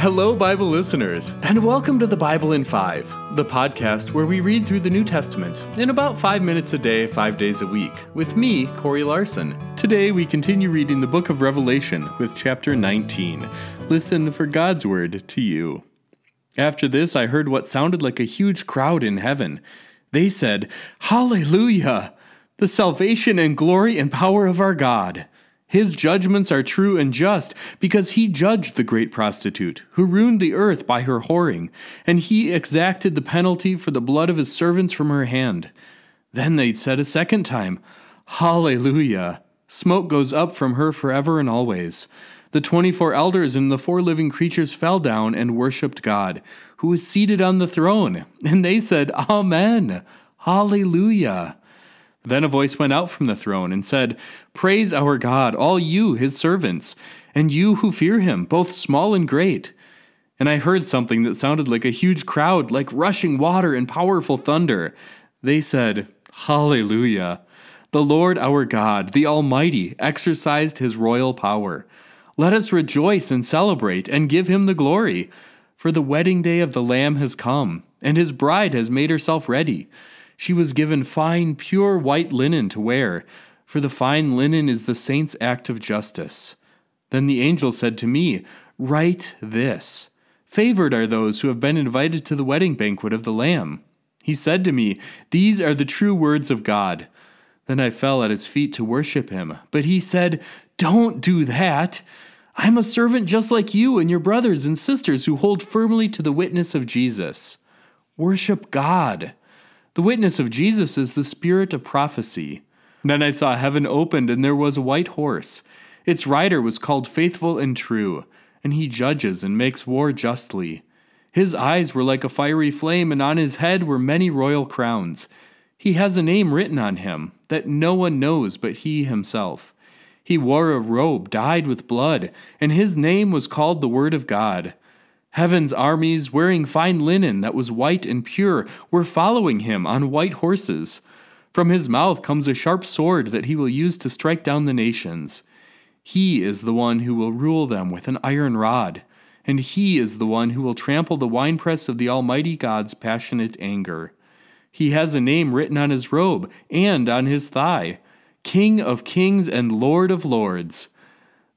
Hello, Bible listeners, and welcome to the Bible in Five, the podcast where we read through the New Testament in about five minutes a day, five days a week, with me, Corey Larson. Today, we continue reading the book of Revelation with chapter 19. Listen for God's word to you. After this, I heard what sounded like a huge crowd in heaven. They said, Hallelujah! The salvation and glory and power of our God. His judgments are true and just, because he judged the great prostitute, who ruined the earth by her whoring, and he exacted the penalty for the blood of his servants from her hand. Then they said a second time, Hallelujah! Smoke goes up from her forever and always. The twenty four elders and the four living creatures fell down and worshipped God, who is seated on the throne, and they said, Amen! Hallelujah! Then a voice went out from the throne and said, Praise our God, all you, his servants, and you who fear him, both small and great. And I heard something that sounded like a huge crowd, like rushing water and powerful thunder. They said, Hallelujah. The Lord our God, the Almighty, exercised his royal power. Let us rejoice and celebrate and give him the glory. For the wedding day of the Lamb has come, and his bride has made herself ready. She was given fine, pure white linen to wear, for the fine linen is the saint's act of justice. Then the angel said to me, Write this Favored are those who have been invited to the wedding banquet of the Lamb. He said to me, These are the true words of God. Then I fell at his feet to worship him. But he said, Don't do that. I'm a servant just like you and your brothers and sisters who hold firmly to the witness of Jesus. Worship God. The witness of Jesus is the spirit of prophecy. Then I saw heaven opened, and there was a white horse. Its rider was called Faithful and True, and he judges and makes war justly. His eyes were like a fiery flame, and on his head were many royal crowns. He has a name written on him that no one knows but he himself. He wore a robe dyed with blood, and his name was called the Word of God. Heaven's armies, wearing fine linen that was white and pure, were following him on white horses. From his mouth comes a sharp sword that he will use to strike down the nations. He is the one who will rule them with an iron rod, and he is the one who will trample the winepress of the Almighty God's passionate anger. He has a name written on his robe and on his thigh King of Kings and Lord of Lords.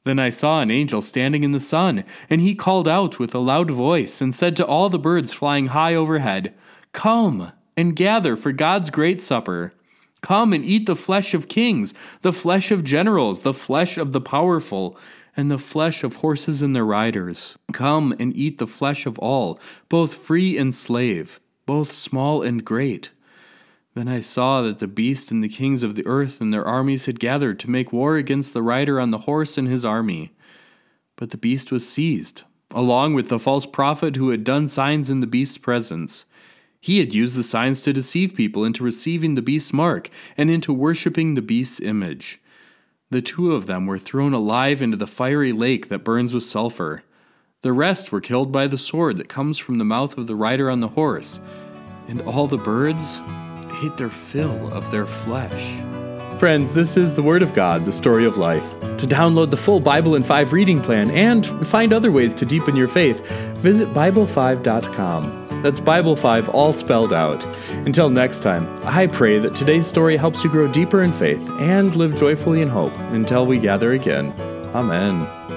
Then I saw an angel standing in the sun, and he called out with a loud voice and said to all the birds flying high overhead, Come and gather for God's great supper. Come and eat the flesh of kings, the flesh of generals, the flesh of the powerful, and the flesh of horses and their riders. Come and eat the flesh of all, both free and slave, both small and great. Then I saw that the beast and the kings of the earth and their armies had gathered to make war against the rider on the horse and his army. But the beast was seized, along with the false prophet who had done signs in the beast's presence. He had used the signs to deceive people into receiving the beast's mark and into worshipping the beast's image. The two of them were thrown alive into the fiery lake that burns with sulfur. The rest were killed by the sword that comes from the mouth of the rider on the horse, and all the birds ate their fill of their flesh. Friends, this is the Word of God, the story of life. To download the full Bible in 5 reading plan and find other ways to deepen your faith, visit Bible5.com. That's Bible 5 all spelled out. Until next time, I pray that today's story helps you grow deeper in faith and live joyfully in hope until we gather again. Amen.